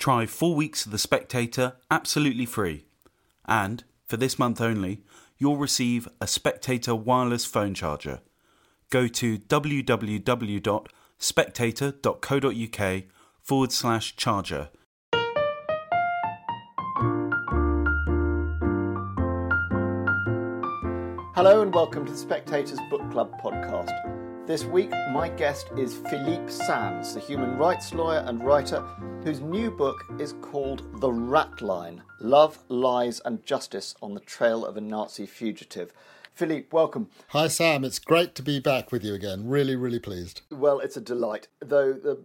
Try four weeks of The Spectator absolutely free. And, for this month only, you'll receive a Spectator wireless phone charger. Go to www.spectator.co.uk forward slash charger. Hello and welcome to the Spectators Book Club podcast. This week, my guest is Philippe Sands, the human rights lawyer and writer whose new book is called The Ratline Love, Lies and Justice on the Trail of a Nazi Fugitive. Philippe, welcome. Hi, Sam. It's great to be back with you again. Really, really pleased. Well, it's a delight, though the,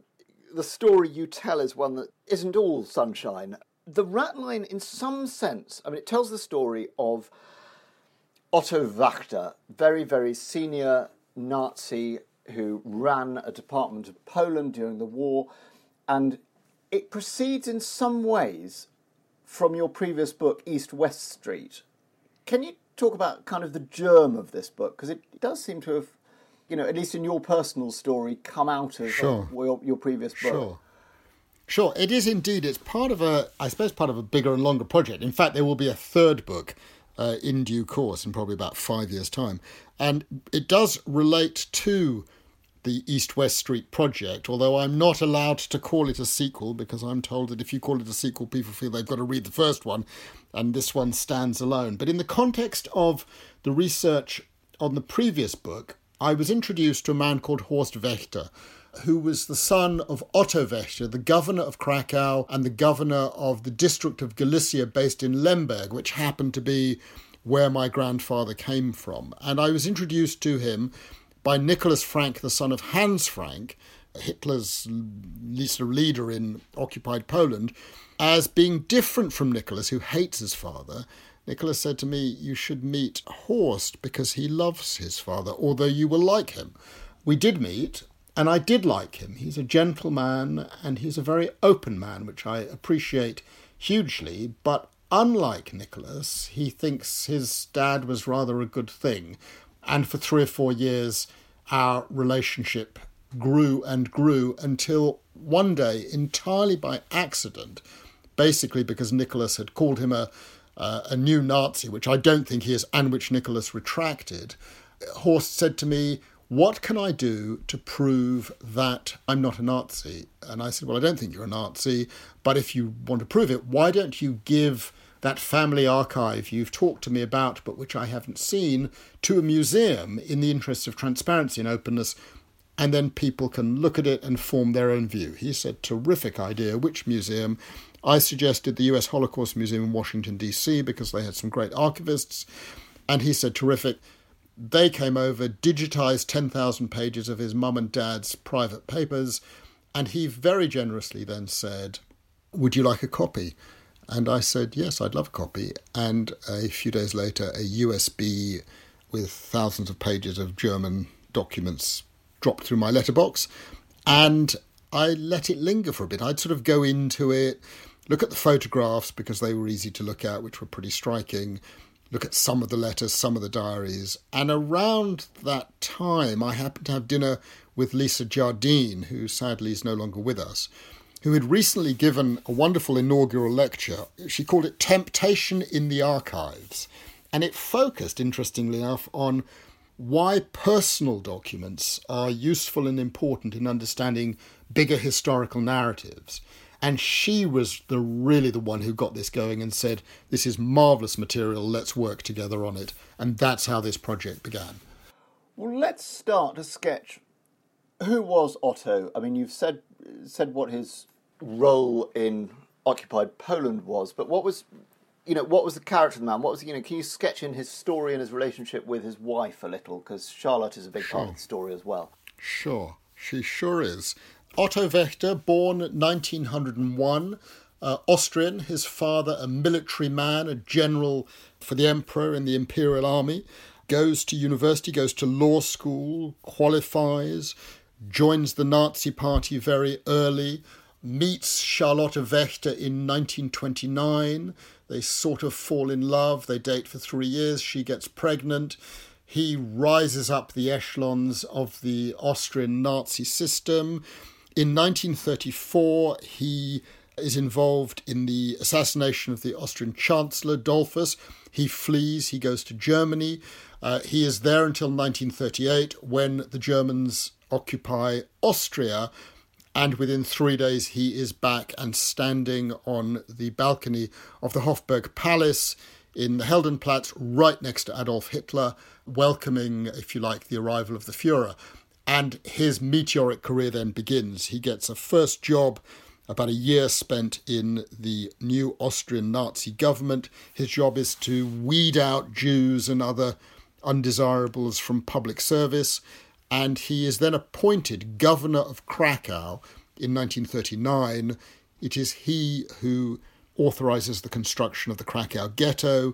the story you tell is one that isn't all sunshine. The Ratline, in some sense, I mean, it tells the story of Otto Wächter, very, very senior Nazi who ran a department of Poland during the war, and it proceeds in some ways from your previous book, East West Street. Can you talk about kind of the germ of this book? Because it does seem to have, you know, at least in your personal story, come out of sure. uh, your, your previous book. Sure. Sure, it is indeed. It's part of a, I suppose, part of a bigger and longer project. In fact, there will be a third book uh, in due course in probably about five years' time. And it does relate to the East West Street project, although I'm not allowed to call it a sequel because I'm told that if you call it a sequel, people feel they've got to read the first one, and this one stands alone. But in the context of the research on the previous book, I was introduced to a man called Horst Wächter, who was the son of Otto Wächter, the governor of Krakow and the governor of the district of Galicia based in Lemberg, which happened to be where my grandfather came from. And I was introduced to him by Nicholas Frank, the son of Hans Frank, Hitler's leader in occupied Poland, as being different from Nicholas, who hates his father. Nicholas said to me, You should meet Horst because he loves his father, although you will like him. We did meet, and I did like him. He's a gentleman and he's a very open man, which I appreciate hugely. But unlike Nicholas, he thinks his dad was rather a good thing. And for three or four years, our relationship grew and grew until one day, entirely by accident, basically because Nicholas had called him a, uh, a new Nazi, which I don't think he is, and which Nicholas retracted, Horst said to me, what can I do to prove that I'm not a Nazi? And I said, Well, I don't think you're a Nazi, but if you want to prove it, why don't you give that family archive you've talked to me about, but which I haven't seen, to a museum in the interest of transparency and openness, and then people can look at it and form their own view. He said, Terrific idea. Which museum? I suggested the US Holocaust Museum in Washington, D.C., because they had some great archivists. And he said, Terrific they came over, digitized 10,000 pages of his mum and dad's private papers, and he very generously then said, Would you like a copy? And I said, Yes, I'd love a copy. And a few days later, a USB with thousands of pages of German documents dropped through my letterbox. And I let it linger for a bit. I'd sort of go into it, look at the photographs because they were easy to look at, which were pretty striking look at some of the letters, some of the diaries. And around that time, I happened to have dinner with Lisa Jardine, who sadly is no longer with us, who had recently given a wonderful inaugural lecture. She called it Temptation in the Archives. And it focused, interestingly enough, on why personal documents are useful and important in understanding bigger historical narratives. And she was the really the one who got this going and said, "This is marvelous material. Let's work together on it." And that's how this project began. Well, let's start to sketch who was Otto. I mean, you've said said what his role in occupied Poland was, but what was you know what was the character of the man? What was you know? Can you sketch in his story and his relationship with his wife a little? Because Charlotte is a big sure. part of the story as well. Sure, she sure is. Otto Wächter, born 1901, uh, Austrian, his father a military man, a general for the emperor in the imperial army, goes to university, goes to law school, qualifies, joins the Nazi party very early, meets Charlotte Wächter in 1929. They sort of fall in love, they date for three years, she gets pregnant. He rises up the echelons of the Austrian Nazi system. In 1934, he is involved in the assassination of the Austrian Chancellor Dollfuss. He flees, he goes to Germany. Uh, he is there until 1938 when the Germans occupy Austria. And within three days, he is back and standing on the balcony of the Hofburg Palace in the Heldenplatz, right next to Adolf Hitler, welcoming, if you like, the arrival of the Fuhrer. And his meteoric career then begins. He gets a first job, about a year spent in the new Austrian Nazi government. His job is to weed out Jews and other undesirables from public service. And he is then appointed governor of Krakow in 1939. It is he who authorizes the construction of the Krakow ghetto.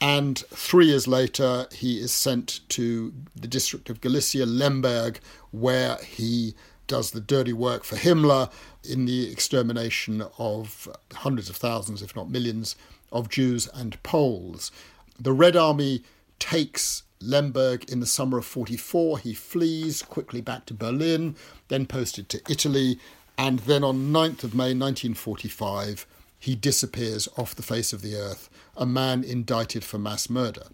And three years later, he is sent to the district of Galicia, Lemberg, where he does the dirty work for Himmler in the extermination of hundreds of thousands, if not millions, of Jews and Poles. The Red Army takes Lemberg in the summer of 44. He flees quickly back to Berlin, then posted to Italy, and then on 9th of May 1945, he disappears off the face of the earth, a man indicted for mass murder.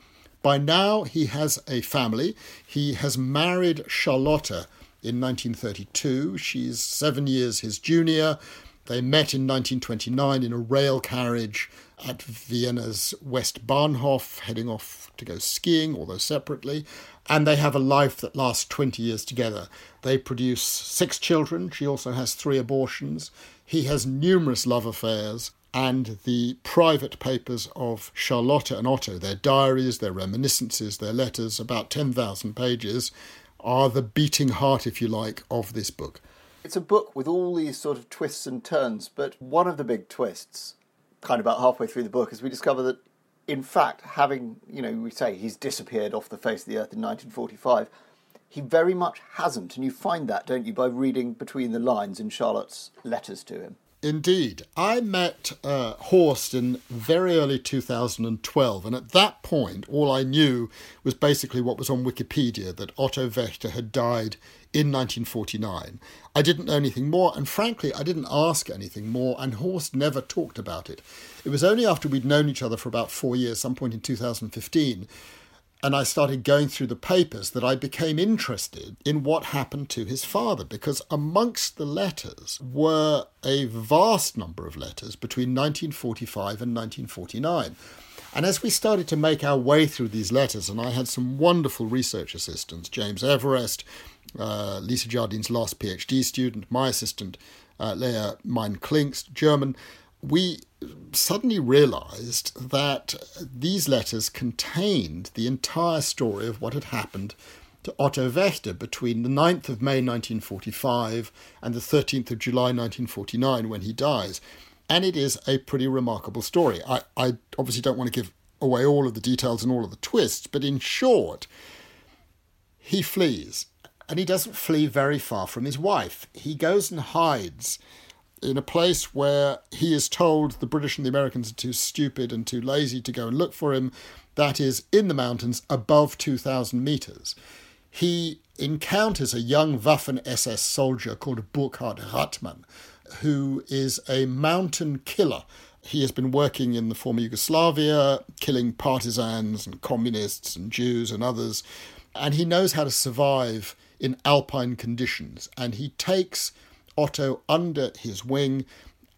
By now, he has a family. He has married Charlotta in 1932. She's seven years his junior. They met in 1929 in a rail carriage at Vienna's Westbahnhof, heading off to go skiing, although separately. And they have a life that lasts 20 years together. They produce six children. She also has three abortions. He has numerous love affairs, and the private papers of Charlotte and Otto, their diaries, their reminiscences, their letters, about 10,000 pages, are the beating heart, if you like, of this book. It's a book with all these sort of twists and turns, but one of the big twists, kind of about halfway through the book, is we discover that, in fact, having, you know, we say he's disappeared off the face of the earth in 1945, he very much hasn't, and you find that, don't you, by reading between the lines in Charlotte's letters to him. Indeed. I met uh, Horst in very early 2012, and at that point, all I knew was basically what was on Wikipedia that Otto Wächter had died in 1949. I didn't know anything more, and frankly, I didn't ask anything more, and Horst never talked about it. It was only after we'd known each other for about four years, some point in 2015, and I started going through the papers that I became interested in what happened to his father because amongst the letters were a vast number of letters between 1945 and 1949. And as we started to make our way through these letters, and I had some wonderful research assistants James Everest, uh, Lisa Jardine's last PhD student, my assistant, uh, Leah Mein Klinkst, German, we suddenly realized that these letters contained the entire story of what had happened to Otto Wächter between the 9th of May 1945 and the 13th of July 1949 when he dies. And it is a pretty remarkable story. I, I obviously don't want to give away all of the details and all of the twists, but in short, he flees. And he doesn't flee very far from his wife. He goes and hides in a place where he is told the British and the Americans are too stupid and too lazy to go and look for him, that is, in the mountains above 2,000 metres. He encounters a young Waffen SS soldier called Burkhard Rathmann, who is a mountain killer. He has been working in the former Yugoslavia, killing partisans and communists and Jews and others, and he knows how to survive in alpine conditions. And he takes Otto under his wing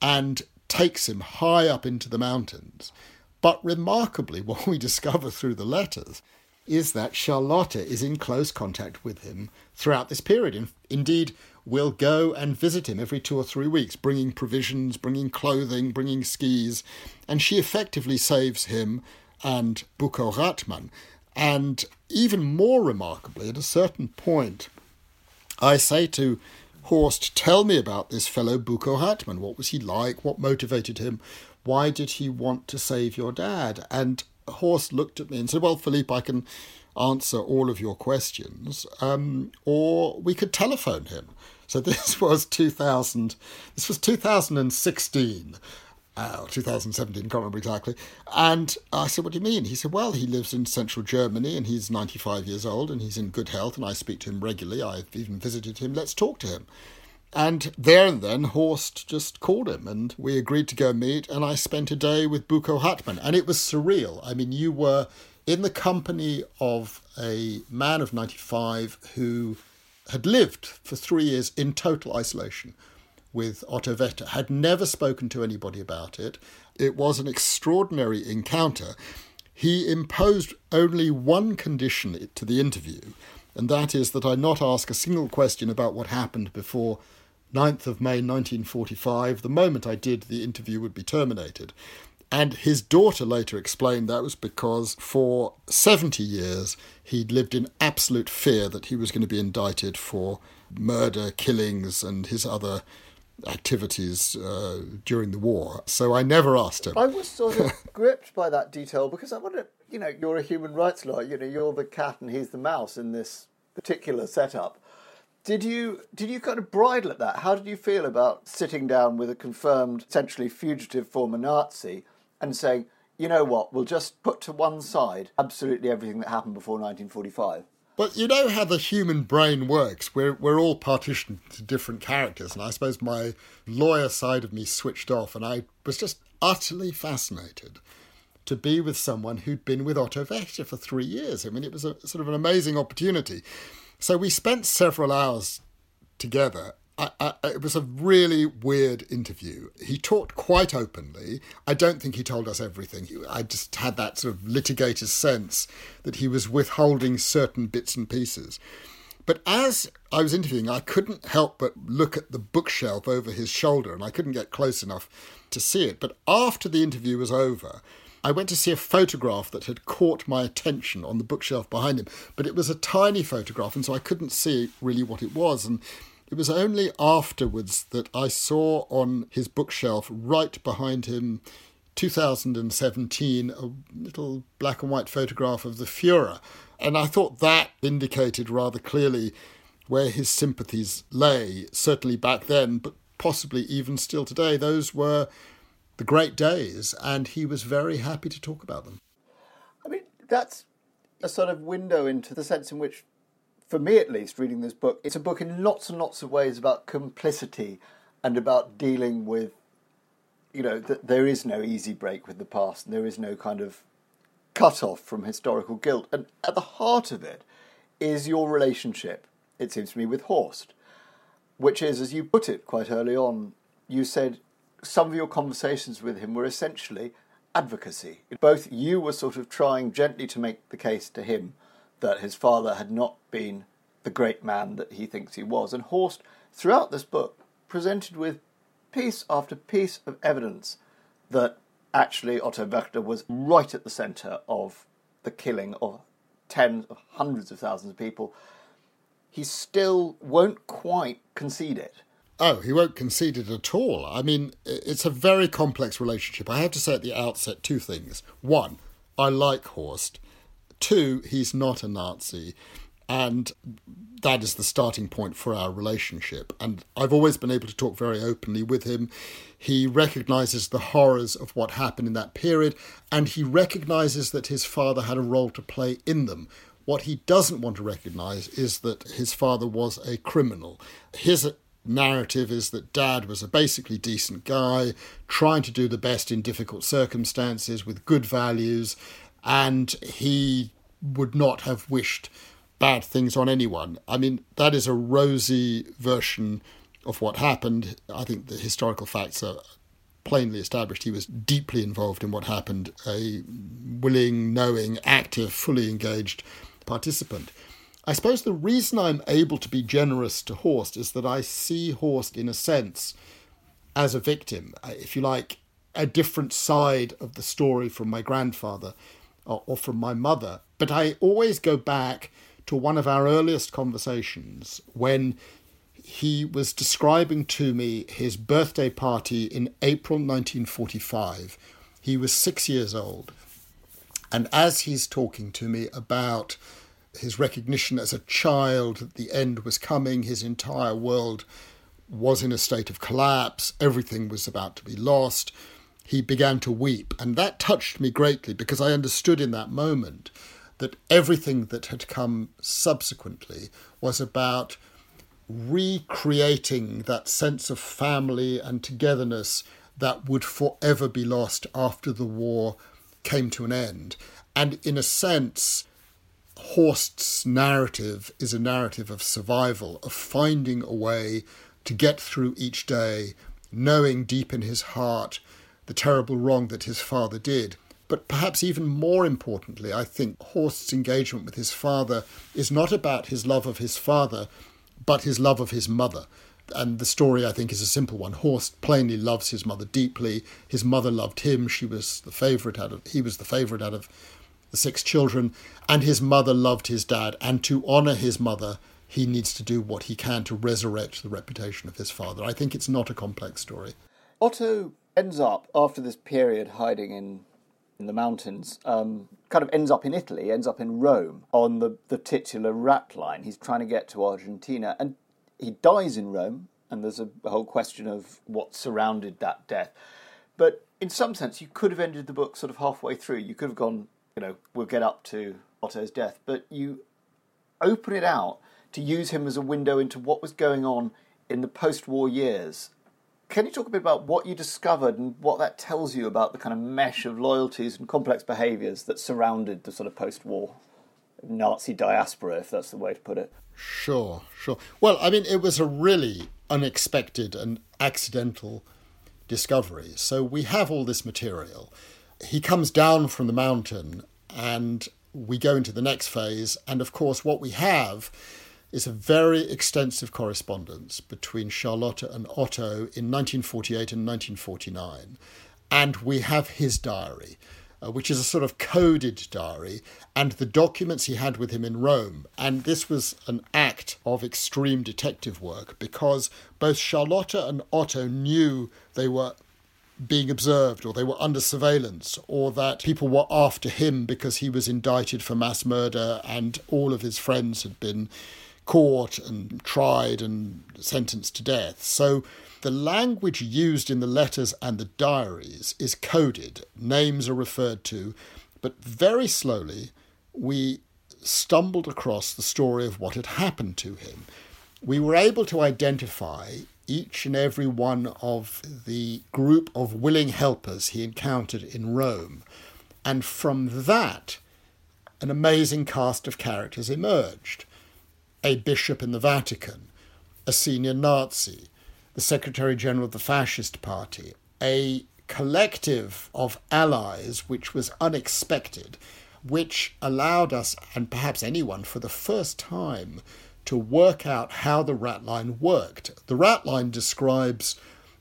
and takes him high up into the mountains. But remarkably, what we discover through the letters is that Charlotta is in close contact with him throughout this period. Indeed, will go and visit him every two or three weeks, bringing provisions, bringing clothing, bringing skis, and she effectively saves him and Buko Rathmann. And even more remarkably, at a certain point, I say to Horst, tell me about this fellow Buko Rathmann. What was he like? What motivated him? Why did he want to save your dad? And Horst looked at me and said, Well, Philippe, I can answer all of your questions, um, or we could telephone him. So this was 2000. This was 2016 uh, 2017, can't remember exactly. And I said, What do you mean? He said, Well, he lives in central Germany and he's 95 years old and he's in good health and I speak to him regularly. I've even visited him. Let's talk to him. And there and then, Horst just called him and we agreed to go meet. And I spent a day with Buko Rathmann. And it was surreal. I mean, you were in the company of a man of 95 who had lived for three years in total isolation with Otto Wächter, had never spoken to anybody about it. It was an extraordinary encounter. He imposed only one condition to the interview, and that is that I not ask a single question about what happened before 9th of May 1945. The moment I did, the interview would be terminated. And his daughter later explained that was because for 70 years he'd lived in absolute fear that he was going to be indicted for murder, killings, and his other activities uh, during the war. So I never asked him. I was sort of gripped by that detail because I wonder, you know, you're a human rights lawyer, you know, you're the cat and he's the mouse in this particular setup. Did you did you kind of bridle at that? How did you feel about sitting down with a confirmed, essentially fugitive former Nazi and saying, you know what, we'll just put to one side absolutely everything that happened before 1945? But you know how the human brain works. We're we're all partitioned to different characters, and I suppose my lawyer side of me switched off, and I was just utterly fascinated to be with someone who'd been with Otto Wächter for three years. I mean, it was a sort of an amazing opportunity. So we spent several hours together. I, I, it was a really weird interview. He talked quite openly. I don't think he told us everything. I just had that sort of litigator's sense that he was withholding certain bits and pieces. But as I was interviewing, I couldn't help but look at the bookshelf over his shoulder, and I couldn't get close enough to see it. But after the interview was over, I went to see a photograph that had caught my attention on the bookshelf behind him, but it was a tiny photograph, and so I couldn't see really what it was. And it was only afterwards that I saw on his bookshelf, right behind him, 2017, a little black and white photograph of the Fuhrer. And I thought that indicated rather clearly where his sympathies lay, certainly back then, but possibly even still today. Those were the great days, and he was very happy to talk about them. I mean, that's a sort of window into the sense in which, for me at least, reading this book, it's a book in lots and lots of ways about complicity and about dealing with, you know, that there is no easy break with the past and there is no kind of cut off from historical guilt. And at the heart of it is your relationship, it seems to me, with Horst, which is, as you put it quite early on, you said some of your conversations with him were essentially advocacy. Both you were sort of trying gently to make the case to him that his father had not been the great man that he thinks he was. And Horst, throughout this book, presented with piece after piece of evidence that actually Otto Wächter was right at the centre of the killing of tens of hundreds of thousands of people. He still won't quite concede it. Oh, he won't concede it at all. I mean, it's a very complex relationship. I have to say at the outset two things. One, I like Horst. Two, he's not a Nazi. And that is the starting point for our relationship. And I've always been able to talk very openly with him. He recognizes the horrors of what happened in that period, and he recognizes that his father had a role to play in them. What he doesn't want to recognize is that his father was a criminal. His narrative is that dad was a basically decent guy, trying to do the best in difficult circumstances with good values, and he would not have wished bad things on anyone. I mean, that is a rosy version of what happened. I think the historical facts are plainly established. He was deeply involved in what happened, a willing, knowing, active, fully engaged participant. I suppose the reason I'm able to be generous to Horst is that I see Horst, in a sense, as a victim, uh, if you like, a different side of the story from my grandfather or, from my mother. But I always go back to one of our earliest conversations when he was describing to me his birthday party in April 1945. He was six years old. And as he's talking to me about his recognition as a child that the end was coming, his entire world was in a state of collapse, everything was about to be lost. He began to weep, and that touched me greatly because I understood in that moment that everything that had come subsequently was about recreating that sense of family and togetherness that would forever be lost after the war came to an end. And in a sense, Horst's narrative is a narrative of survival, of finding a way to get through each day, knowing deep in his heart the terrible wrong that his father did. But perhaps even more importantly, I think Horst's engagement with his father is not about his love of his father, but his love of his mother. And the story, I think, is a simple one. Horst plainly loves his mother deeply. His mother loved him. She was the favourite out of he was the favourite out of the six children, and his mother loved his dad. And to honour his mother, he needs to do what he can to resurrect the reputation of his father. I think it's not a complex story. Otto ends up after this period hiding in in the mountains. Um, kind of ends up in Italy, ends up in Rome on the, the titular rat line. He's trying to get to Argentina, and he dies in Rome. And there's a, whole question of what surrounded that death. But in some sense, you could have ended the book sort of halfway through. You could have gone, you know, we'll get up to Otto's death, but you open it out to use him as a window into what was going on in the post war years can you talk a bit about what you discovered and what that tells you about the kind of mesh of loyalties and complex behaviours that surrounded the sort of post war Nazi diaspora, if that's the way to put it? Sure, sure. Well, I mean, it was a really unexpected and accidental discovery. So we have all this material. He comes down from the mountain, and we go into the next phase. And of course, what we have is a very extensive correspondence between Charlotte and Otto in 1948 and 1949. And we have his diary, uh, which is a sort of coded diary, and the documents he had with him in Rome. And this was an act of extreme detective work because both Charlotte and Otto knew they were being observed or they were under surveillance or that people were after him because he was indicted for mass murder and all of his friends had been caught and tried and sentenced to death. So the language used in the letters and the diaries is coded, names are referred to, but very slowly we stumbled across the story of what had happened to him. We were able to identify each and every one of the group of willing helpers he encountered in Rome. And from that, an amazing cast of characters emerged a bishop in the Vatican, a senior Nazi, the Secretary General of the Fascist Party, a collective of allies which was unexpected, which allowed us, and perhaps anyone for the first time, to work out how the rat line worked. The rat line describes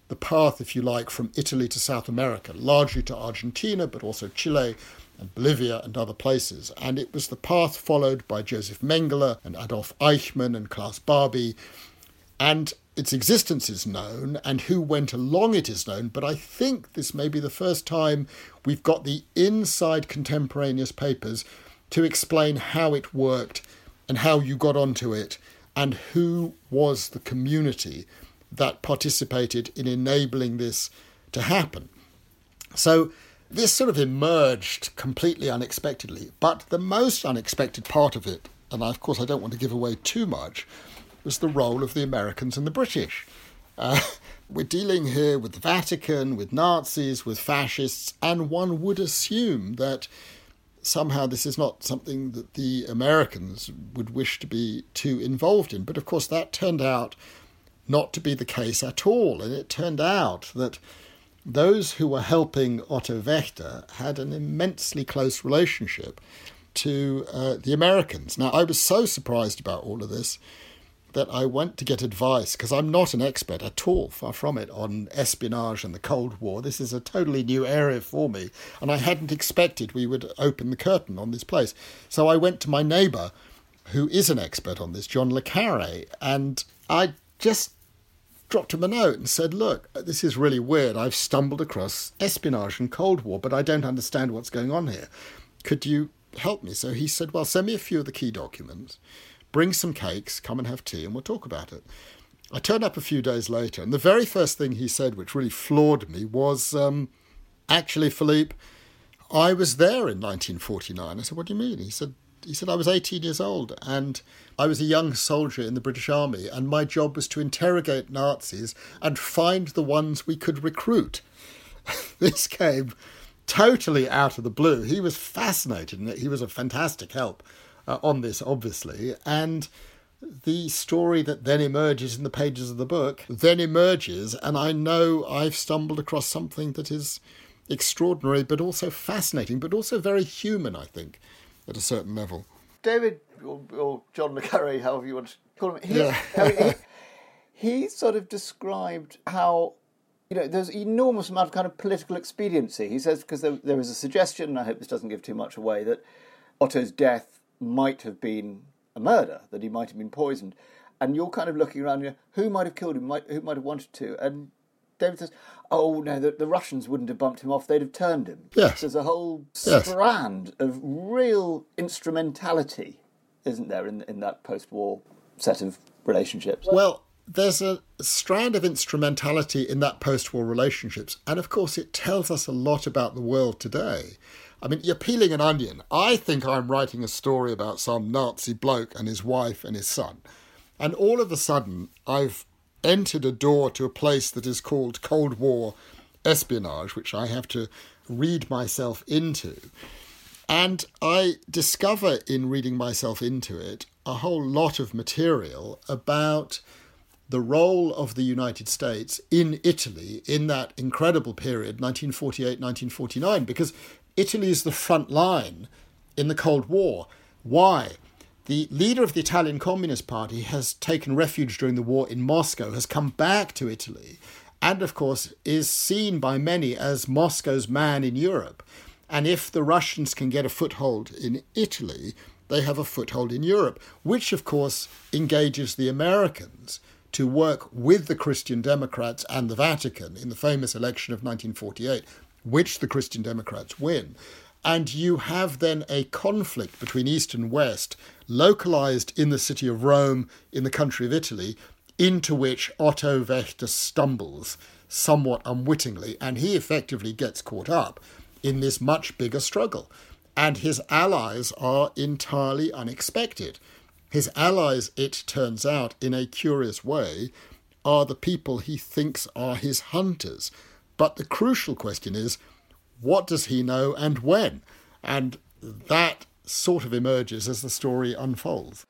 the path, if you like, from Italy to South America, largely to Argentina, but also Chile and Bolivia and other places. And it was the path followed by Joseph Mengele and Adolf Eichmann and Klaus Barbie. And its existence is known and who went along it is known, but I think this may be the first time we've got the inside contemporaneous papers to explain how it worked and how you got onto it and who was the community that participated in enabling this to happen. So this sort of emerged completely unexpectedly, but the most unexpected part of it, and of course I don't want to give away too much, was the role of the Americans and the British. Uh, we're dealing here with the Vatican, with Nazis, with fascists, and one would assume that somehow this is not something that the Americans would wish to be too involved in. But of course, that turned out not to be the case at all. And it turned out that those who were helping Otto Wächter had an immensely close relationship to uh, the Americans. Now, I was so surprised about all of this that I went to get advice because I'm not an expert at all, far from it, on espionage and the Cold War. This is a totally new area for me, and I hadn't expected we would open the curtain on this place. So I went to my neighbour, who is an expert on this, John Le Carre, and I just dropped him a note and said, Look, this is really weird. I've stumbled across espionage and Cold War, but I don't understand what's going on here. Could you help me? So he said, Well, send me a few of the key documents, bring some cakes, come and have tea, and we'll talk about it. I turned up a few days later, and the very first thing he said, which really floored me, was um, actually, Philippe, I was there in 1949. I said, What do you mean? He said, he said, I was 18 years old and I was a young soldier in the British Army, and my job was to interrogate Nazis and find the ones we could recruit. this came totally out of the blue. He was fascinated, and he was a fantastic help uh, on this, obviously. And the story that then emerges in the pages of the book then emerges, and I know I've stumbled across something that is extraordinary, but also fascinating, but also very human, I think, at a certain level. David, or, or John Carre, however you want to call him, he, yeah. he, he sort of described how you know, there's an enormous amount of kind of political expediency. He says because there, there was a suggestion, and I hope this doesn't give too much away, that Otto's death might have been a murder, that he might have been poisoned, and you're kind of looking around, you know, who might have killed him, might, who might have wanted to, and David says, "Oh no, the, the Russians wouldn't have bumped him off; they'd have turned him." Yes, there's a whole yes. strand of real instrumentality, isn't there, in in that post-war set of relationships? Well, there's a strand of instrumentality in that post-war relationships, and of course, it tells us a lot about the world today. I mean, you're peeling an onion. I think I'm writing a story about some Nazi bloke and his wife and his son. And all of a sudden, I've entered a door to a place that is called Cold War espionage, which I have to read myself into. And I discover in reading myself into it a whole lot of material about the role of the United States in Italy in that incredible period, 1948 1949, because Italy is the front line in the Cold War. Why? The leader of the Italian Communist Party has taken refuge during the war in Moscow, has come back to Italy, and of course is seen by many as Moscow's man in Europe. And if the Russians can get a foothold in Italy, they have a foothold in Europe, which of course engages the Americans to work with the Christian Democrats and the Vatican in the famous election of 1948, which the Christian Democrats win. And you have then a conflict between East and West, localized in the city of Rome, in the country of Italy, into which Otto Wächter stumbles somewhat unwittingly, and he effectively gets caught up in this much bigger struggle. And his allies are entirely unexpected. His allies, it turns out, in a curious way, are the people he thinks are his hunters. But the crucial question is what does he know and when? And that sort of emerges as the story unfolds.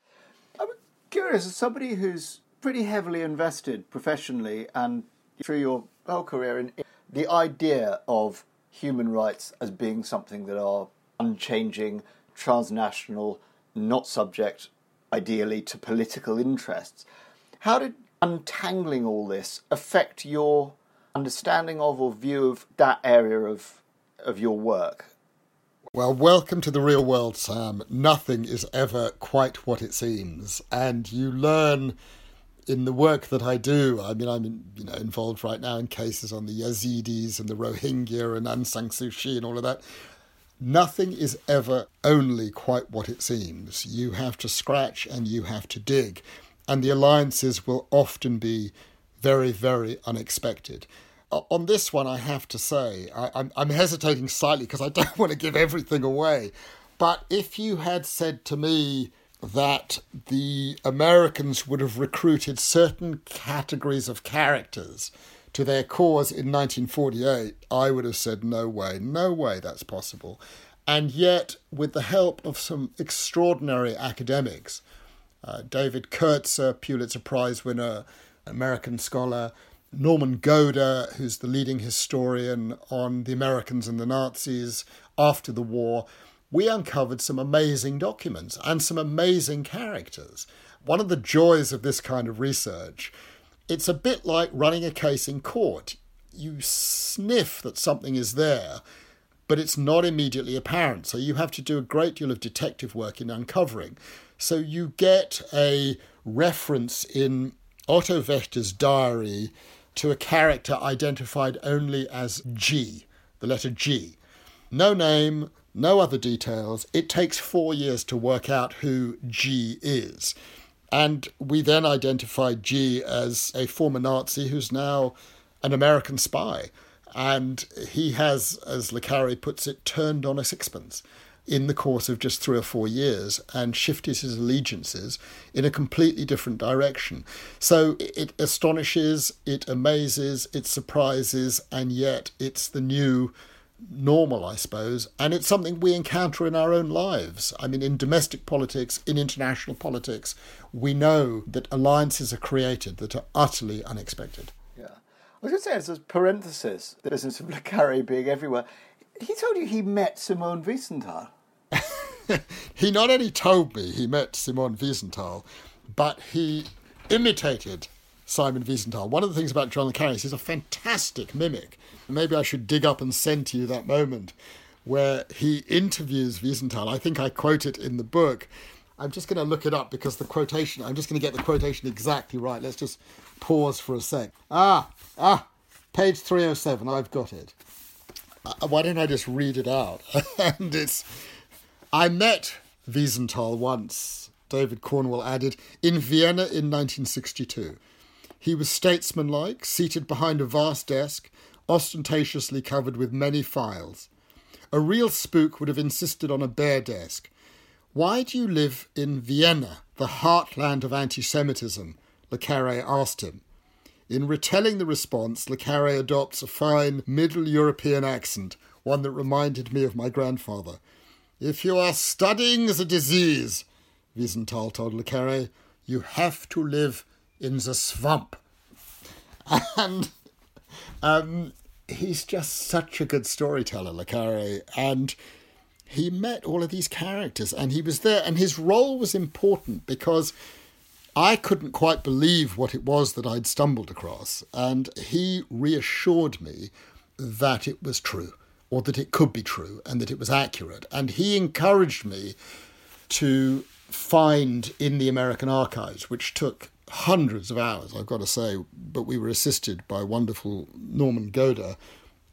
I'm curious, as somebody who's pretty heavily invested professionally and through your whole career in the idea of human rights as being something that are unchanging, transnational, not subject ideally to political interests. How did untangling all this affect your understanding of or view of that area of of your work? Well, welcome to the real world, Sam. Nothing is ever quite what it seems, and you learn in the work that I do. I mean, I'm you know involved right now in cases on the Yazidis and the Rohingya and Aung San Suu Kyi and all of that. Nothing is ever only quite what it seems. You have to scratch and you have to dig. And the alliances will often be very, very unexpected. On this one, I have to say, I, I'm, I'm hesitating slightly because I don't want to give everything away. But if you had said to me that the Americans would have recruited certain categories of characters to their cause in 1948, I would have said, no way, no way that's possible. And yet, with the help of some extraordinary academics, uh, David Kertzer, Pulitzer Prize winner, American scholar, Norman Goda, who's the leading historian on the Americans and the Nazis after the war, we uncovered some amazing documents and some amazing characters. One of the joys of this kind of research it's a bit like running a case in court. You sniff that something is there, but it's not immediately apparent. So you have to do a great deal of detective work in uncovering. So you get a reference in Otto Wächter's diary to a character identified only as G, the letter G. No name, no other details. It takes four years to work out who G is. And we then identified G as a former Nazi who's now an American spy. And he has, as Le Carre puts it, turned on a sixpence. In the course of just three or four years and shifted his allegiances in a completely different direction. So it astonishes, it amazes, it surprises, and yet it's the new normal, I suppose, and it's something we encounter in our own lives. I mean, in domestic politics, in international politics, we know that alliances are created that are utterly unexpected. Yeah. I was going to say, as a parenthesis, the business of Le Carre being everywhere, he told you he met Simon Wiesenthal. he not only told me he met Simon Wiesenthal, but he imitated Simon Wiesenthal. One of the things about John le is he's a fantastic mimic. Maybe I should dig up and send to you that moment where he interviews Wiesenthal. I think I quote it in the book. I'm just going to look it up because the quotation, I'm just going to get the quotation exactly right. Let's just pause for a sec. Ah, ah, page 307, I've got it. Uh, why don't I just read it out? and it's I met Wiesenthal once, David Cornwell added, in Vienna in 1962. He was statesmanlike, seated behind a vast desk, ostentatiously covered with many files. A real spook would have insisted on a bare desk. Why do you live in Vienna, the heartland of anti Semitism? Le Carre asked him. In retelling the response, Le Carre adopts a fine Middle European accent, one that reminded me of my grandfather. If you are studying the disease, Wiesenthal told Le Carre, you have to live in the swamp. And um, he's just such a good storyteller, Le Carre. And he met all of these characters and he was there. And his role was important because I couldn't quite believe what it was that I'd stumbled across. And he reassured me that it was true or that it could be true and that it was accurate. And he encouraged me to find in the American archives, which took hundreds of hours, I've got to say, but we were assisted by wonderful Norman Goda,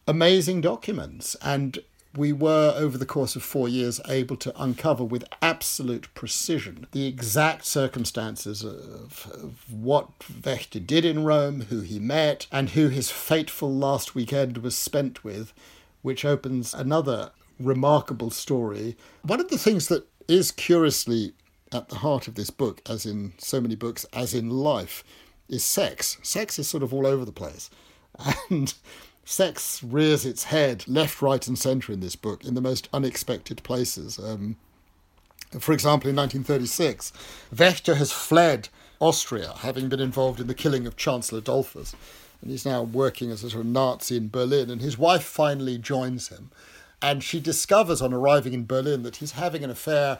amazing documents. And we were, over the course of four years, able to uncover with absolute precision the exact circumstances of, of, what Wächter did in Rome, who he met, and who his fateful last weekend was spent with which opens another remarkable story. One of the things that is curiously at the heart of this book, as in so many books, as in life, is sex. Sex is sort of all over the place. And sex rears its head left, right, and centre in this book in the most unexpected places. Um, for example, in 1936, Wächter has fled Austria, having been involved in the killing of Chancellor Dollfuss and he's now working as a sort of Nazi in Berlin. And his wife finally joins him, and she discovers on arriving in Berlin that he's having an affair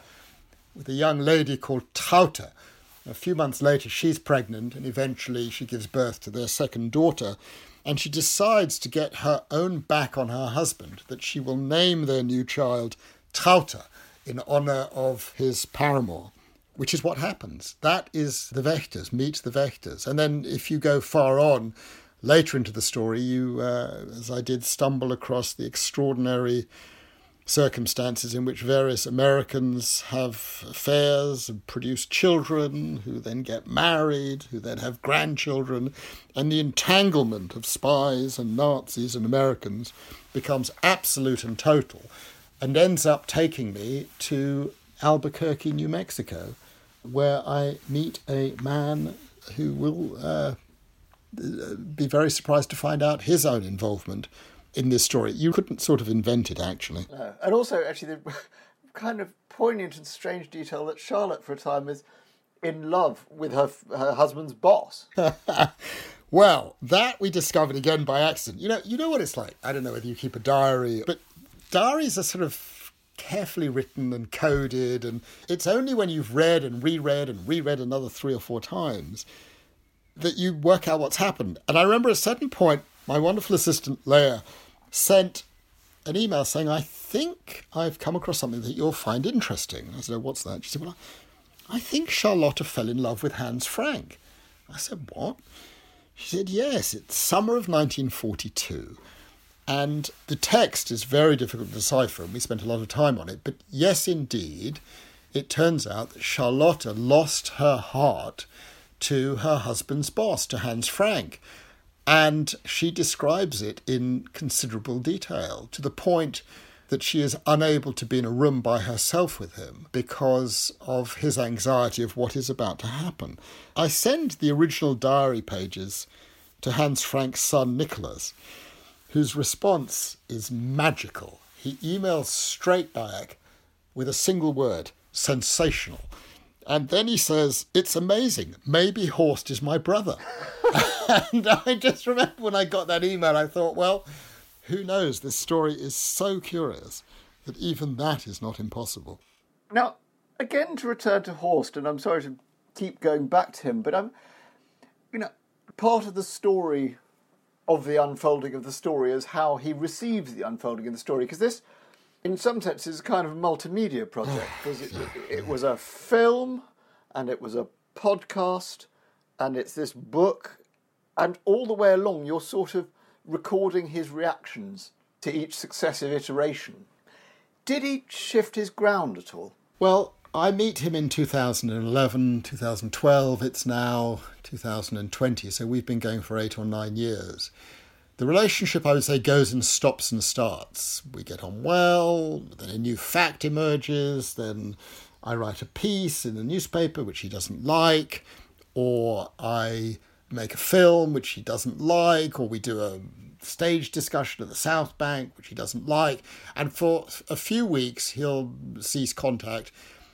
with a young lady called Traute. A few months later, she's pregnant, and eventually she gives birth to their second daughter. And she decides to get her own back on her husband, that she will name their new child Traute in honour of his paramour which is what happens. That is the Wächters, meet the Wächters. And then if you go far on, later into the story, you, uh, as I did, stumble across the extraordinary circumstances in which various Americans have affairs and produce children who then get married, who then have grandchildren, and the entanglement of spies and Nazis and Americans becomes absolute and total and ends up taking me to Albuquerque, New Mexico, where I meet a man who will uh, Uh, be very surprised to find out his own involvement in this story. You couldn't sort of invent it, actually. No. And also, actually, the kind of poignant and strange detail that Charlotte, for a time, is in love with her her husband's boss. well, that we discovered again by accident. You know, you know what it's like. I don't know whether you keep a diary, but diaries are sort of carefully written and coded, and it's only when you've read and reread and reread another three or four times that you work out what's happened. And I remember at a certain point, my wonderful assistant, Leah, sent an email saying, I think I've come across something that you'll find interesting. I said, oh, What's that? She said, Well, I think Charlotta fell in love with Hans Frank. I said, What? She said, Yes, it's summer of 1942. And the text is very difficult to decipher, and we spent a lot of time on it. But yes, indeed, it turns out that Charlotta lost her heart to her husband's boss, to Hans Frank. And she describes it in considerable detail to the point that she is unable to be in a room by herself with him because of his anxiety of what is about to happen. I send the original diary pages to Hans Frank's son Nicholas, whose response is magical. He emails straight back with a single word sensational. And then he says, It's amazing. Maybe Horst is my brother. and I just remember when I got that email, I thought, well, who knows? This story is so curious that even that is not impossible. Now, again, to return to Horst, and I'm sorry to keep going back to him, but I'm, you know, part of the story of the unfolding of the story is how he receives the unfolding of the story, because this, in some sense, is kind of a multimedia project, because it, it, it was a film, and it was a podcast, and it's this book, and all the way along, you're sort of recording his reactions to each successive iteration. Did he shift his ground at all? Well, I meet him in 2011, 2012, it's now 2020, so we've been going for eight or nine years. The relationship, I would say, goes and stops and starts. We get on well, then a new fact emerges, then I write a piece in the newspaper which he doesn't like, or I make a film which he doesn't like, or we do a stage discussion at the South Bank which he doesn't like, and for a few weeks he'll cease contact,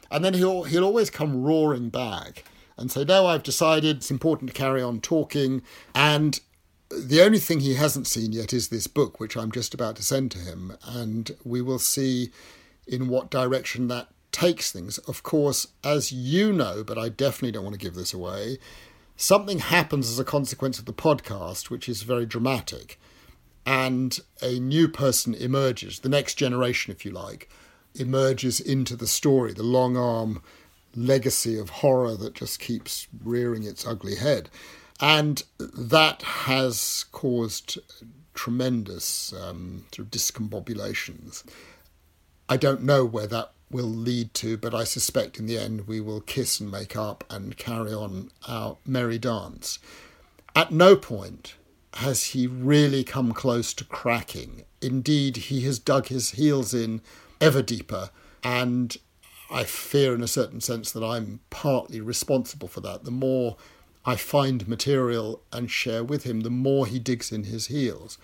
and then he'll he'll always come roaring back and say, "No, I've decided it's important to carry on talking," and the only thing he hasn't seen yet is this book, which I'm just about to send to him, and we will see in what direction that takes things. Of course, as you know, but I definitely don't want to give this away, something happens as a consequence of the podcast, which is very dramatic, and a new person emerges, the next generation, if you like, emerges into the story, the long arm legacy of horror that just keeps rearing its ugly head. And that has caused tremendous um, sort of discombobulations. I don't know where that will lead to, but I suspect in the end we will kiss and make up and carry on our merry dance. At no point has he really come close to cracking. Indeed, he has dug his heels in ever deeper, and I fear, in a certain sense, that I'm partly responsible for that. The more I find material and share with him, the more he digs in his heels.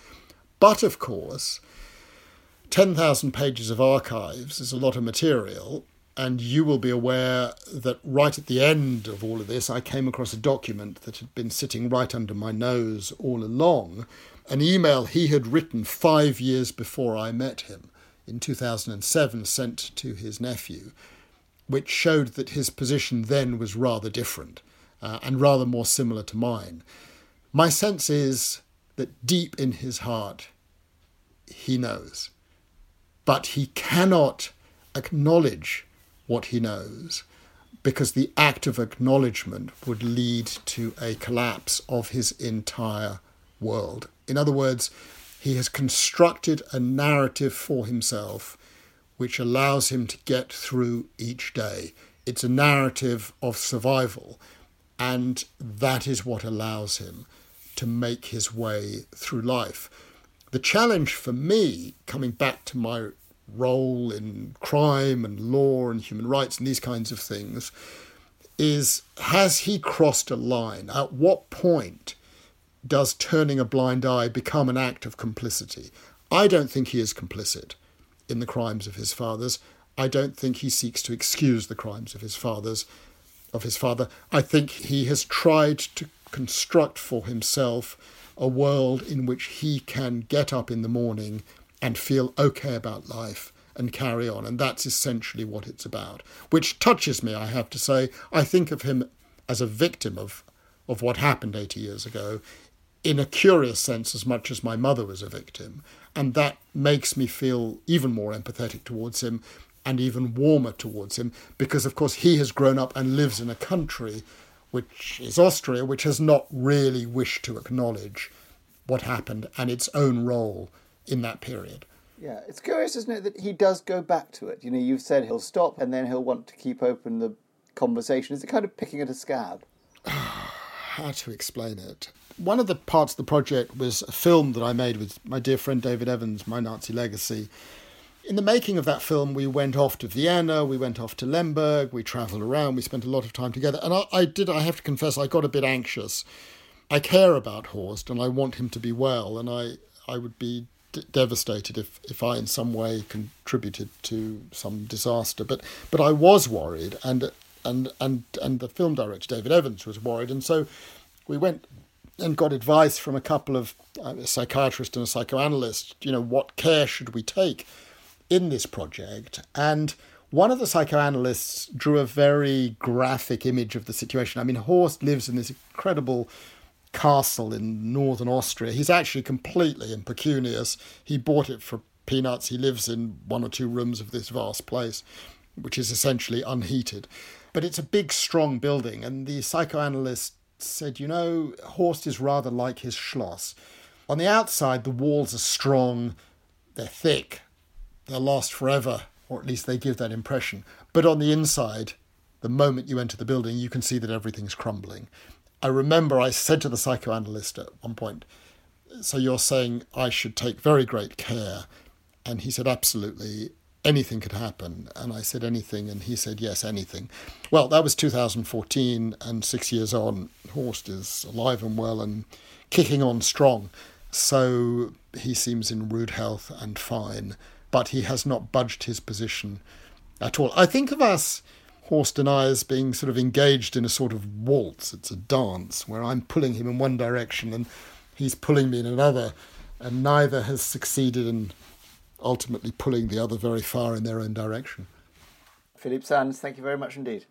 But of course, 10,000 pages of archives is a lot of material, and you will be aware that right at the end of all of this, I came across a document that had been sitting right under my nose all along, an email he had written five years before I met him in 2007, sent to his nephew, which showed that his position then was rather different uh, and rather more similar to mine. My sense is that deep in his heart, he knows but he cannot acknowledge what he knows because the act of acknowledgement would lead to a collapse of his entire world. In other words, he has constructed a narrative for himself which allows him to get through each day. It's a narrative of survival, and that is what allows him to make his way through life. The challenge for me, coming back to my role in crime and law and human rights and these kinds of things, is has he crossed a line? At what point does turning a blind eye become an act of complicity? I don't think he is complicit in the crimes of his fathers. I don't think he seeks to excuse the crimes of his fathers of his father. I think he has tried to construct for himself a world in which he can get up in the morning and feel okay about life and carry on. And that's essentially what it's about, which touches me, I have to say. I think of him as a victim of, of what happened 80 years ago in a curious sense as much as my mother was a victim. And that makes me feel even more empathetic towards him and even warmer towards him because, of course, he has grown up and lives in a country which is Austria, which has not really wished to acknowledge what happened and its own role in that period. Yeah, it's curious, isn't it, that he does go back to it. You know, you've said he'll stop and then he'll want to keep open the conversation. Is it kind of picking at a scab? How to explain it? One of the parts of the project was a film that I made with my dear friend David Evans, My Nazi Legacy. In the making of that film, we went off to Vienna, we went off to Lemberg, we travelled around, we spent a lot of time together. And I, I, did, I have to confess, I got a bit anxious. I care about Horst and I want him to be well, and I, I would be d- devastated if, if I in some way contributed to some disaster. But, but I was worried, and, and, and, and the film director, David Evans, was worried. And so we went and got advice from a couple of uh, a psychiatrist and a psychoanalyst. You know, what care should we take in this project? And one of the psychoanalysts drew a very graphic image of the situation. I mean, Horst lives in this incredible castle in northern Austria. He's actually completely impecunious. He bought it for peanuts. He lives in one or two rooms of this vast place, which is essentially unheated. But it's a big, strong building, and the psychoanalyst said, you know, Horst is rather like his Schloss. On the outside, the walls are strong, they're thick, they'll last forever, or at least they give that impression. But on the inside, the moment you enter the building, you can see that everything's crumbling. I remember I said to the psychoanalyst at one point, So you're saying I should take very great care? And he said, Absolutely anything could happen. And I said, anything. And he said, yes, anything. Well, that was 2014, and six years on, Horst is alive and well and kicking on strong. So he seems in rude health and fine, but he has not budged his position at all. I think of us, Horst as being sort of engaged in a sort of waltz. It's a dance where I'm pulling him in one direction and he's pulling me in another, and neither has succeeded in ultimately pulling the other very far in their own direction. Philippe Sands, thank you very much indeed.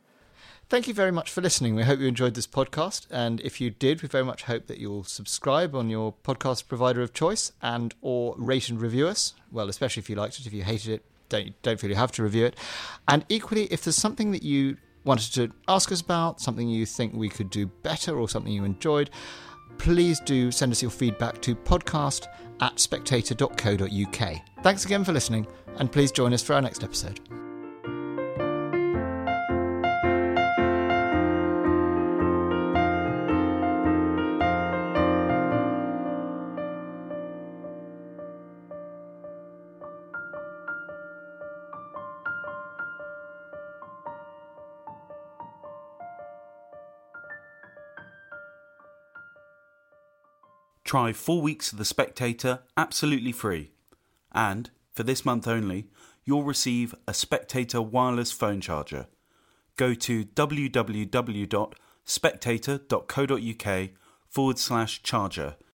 Thank you very much for listening. We hope you enjoyed this podcast, and if you did, we very much hope that you'll subscribe on your podcast provider of choice and or rate and review us. Well, especially if you liked it. If you hated it, don't don't feel you have to review it. And equally, if there's something that you wanted to ask us about, something you think we could do better, or something you enjoyed, please do send us your feedback to podcast at spectator.co.uk. Thanks again for listening, and please join us for our next episode. Try four weeks of The Spectator absolutely free. And, for this month only, you'll receive a Spectator wireless phone charger. Go to www.spectator.co.uk forward slash charger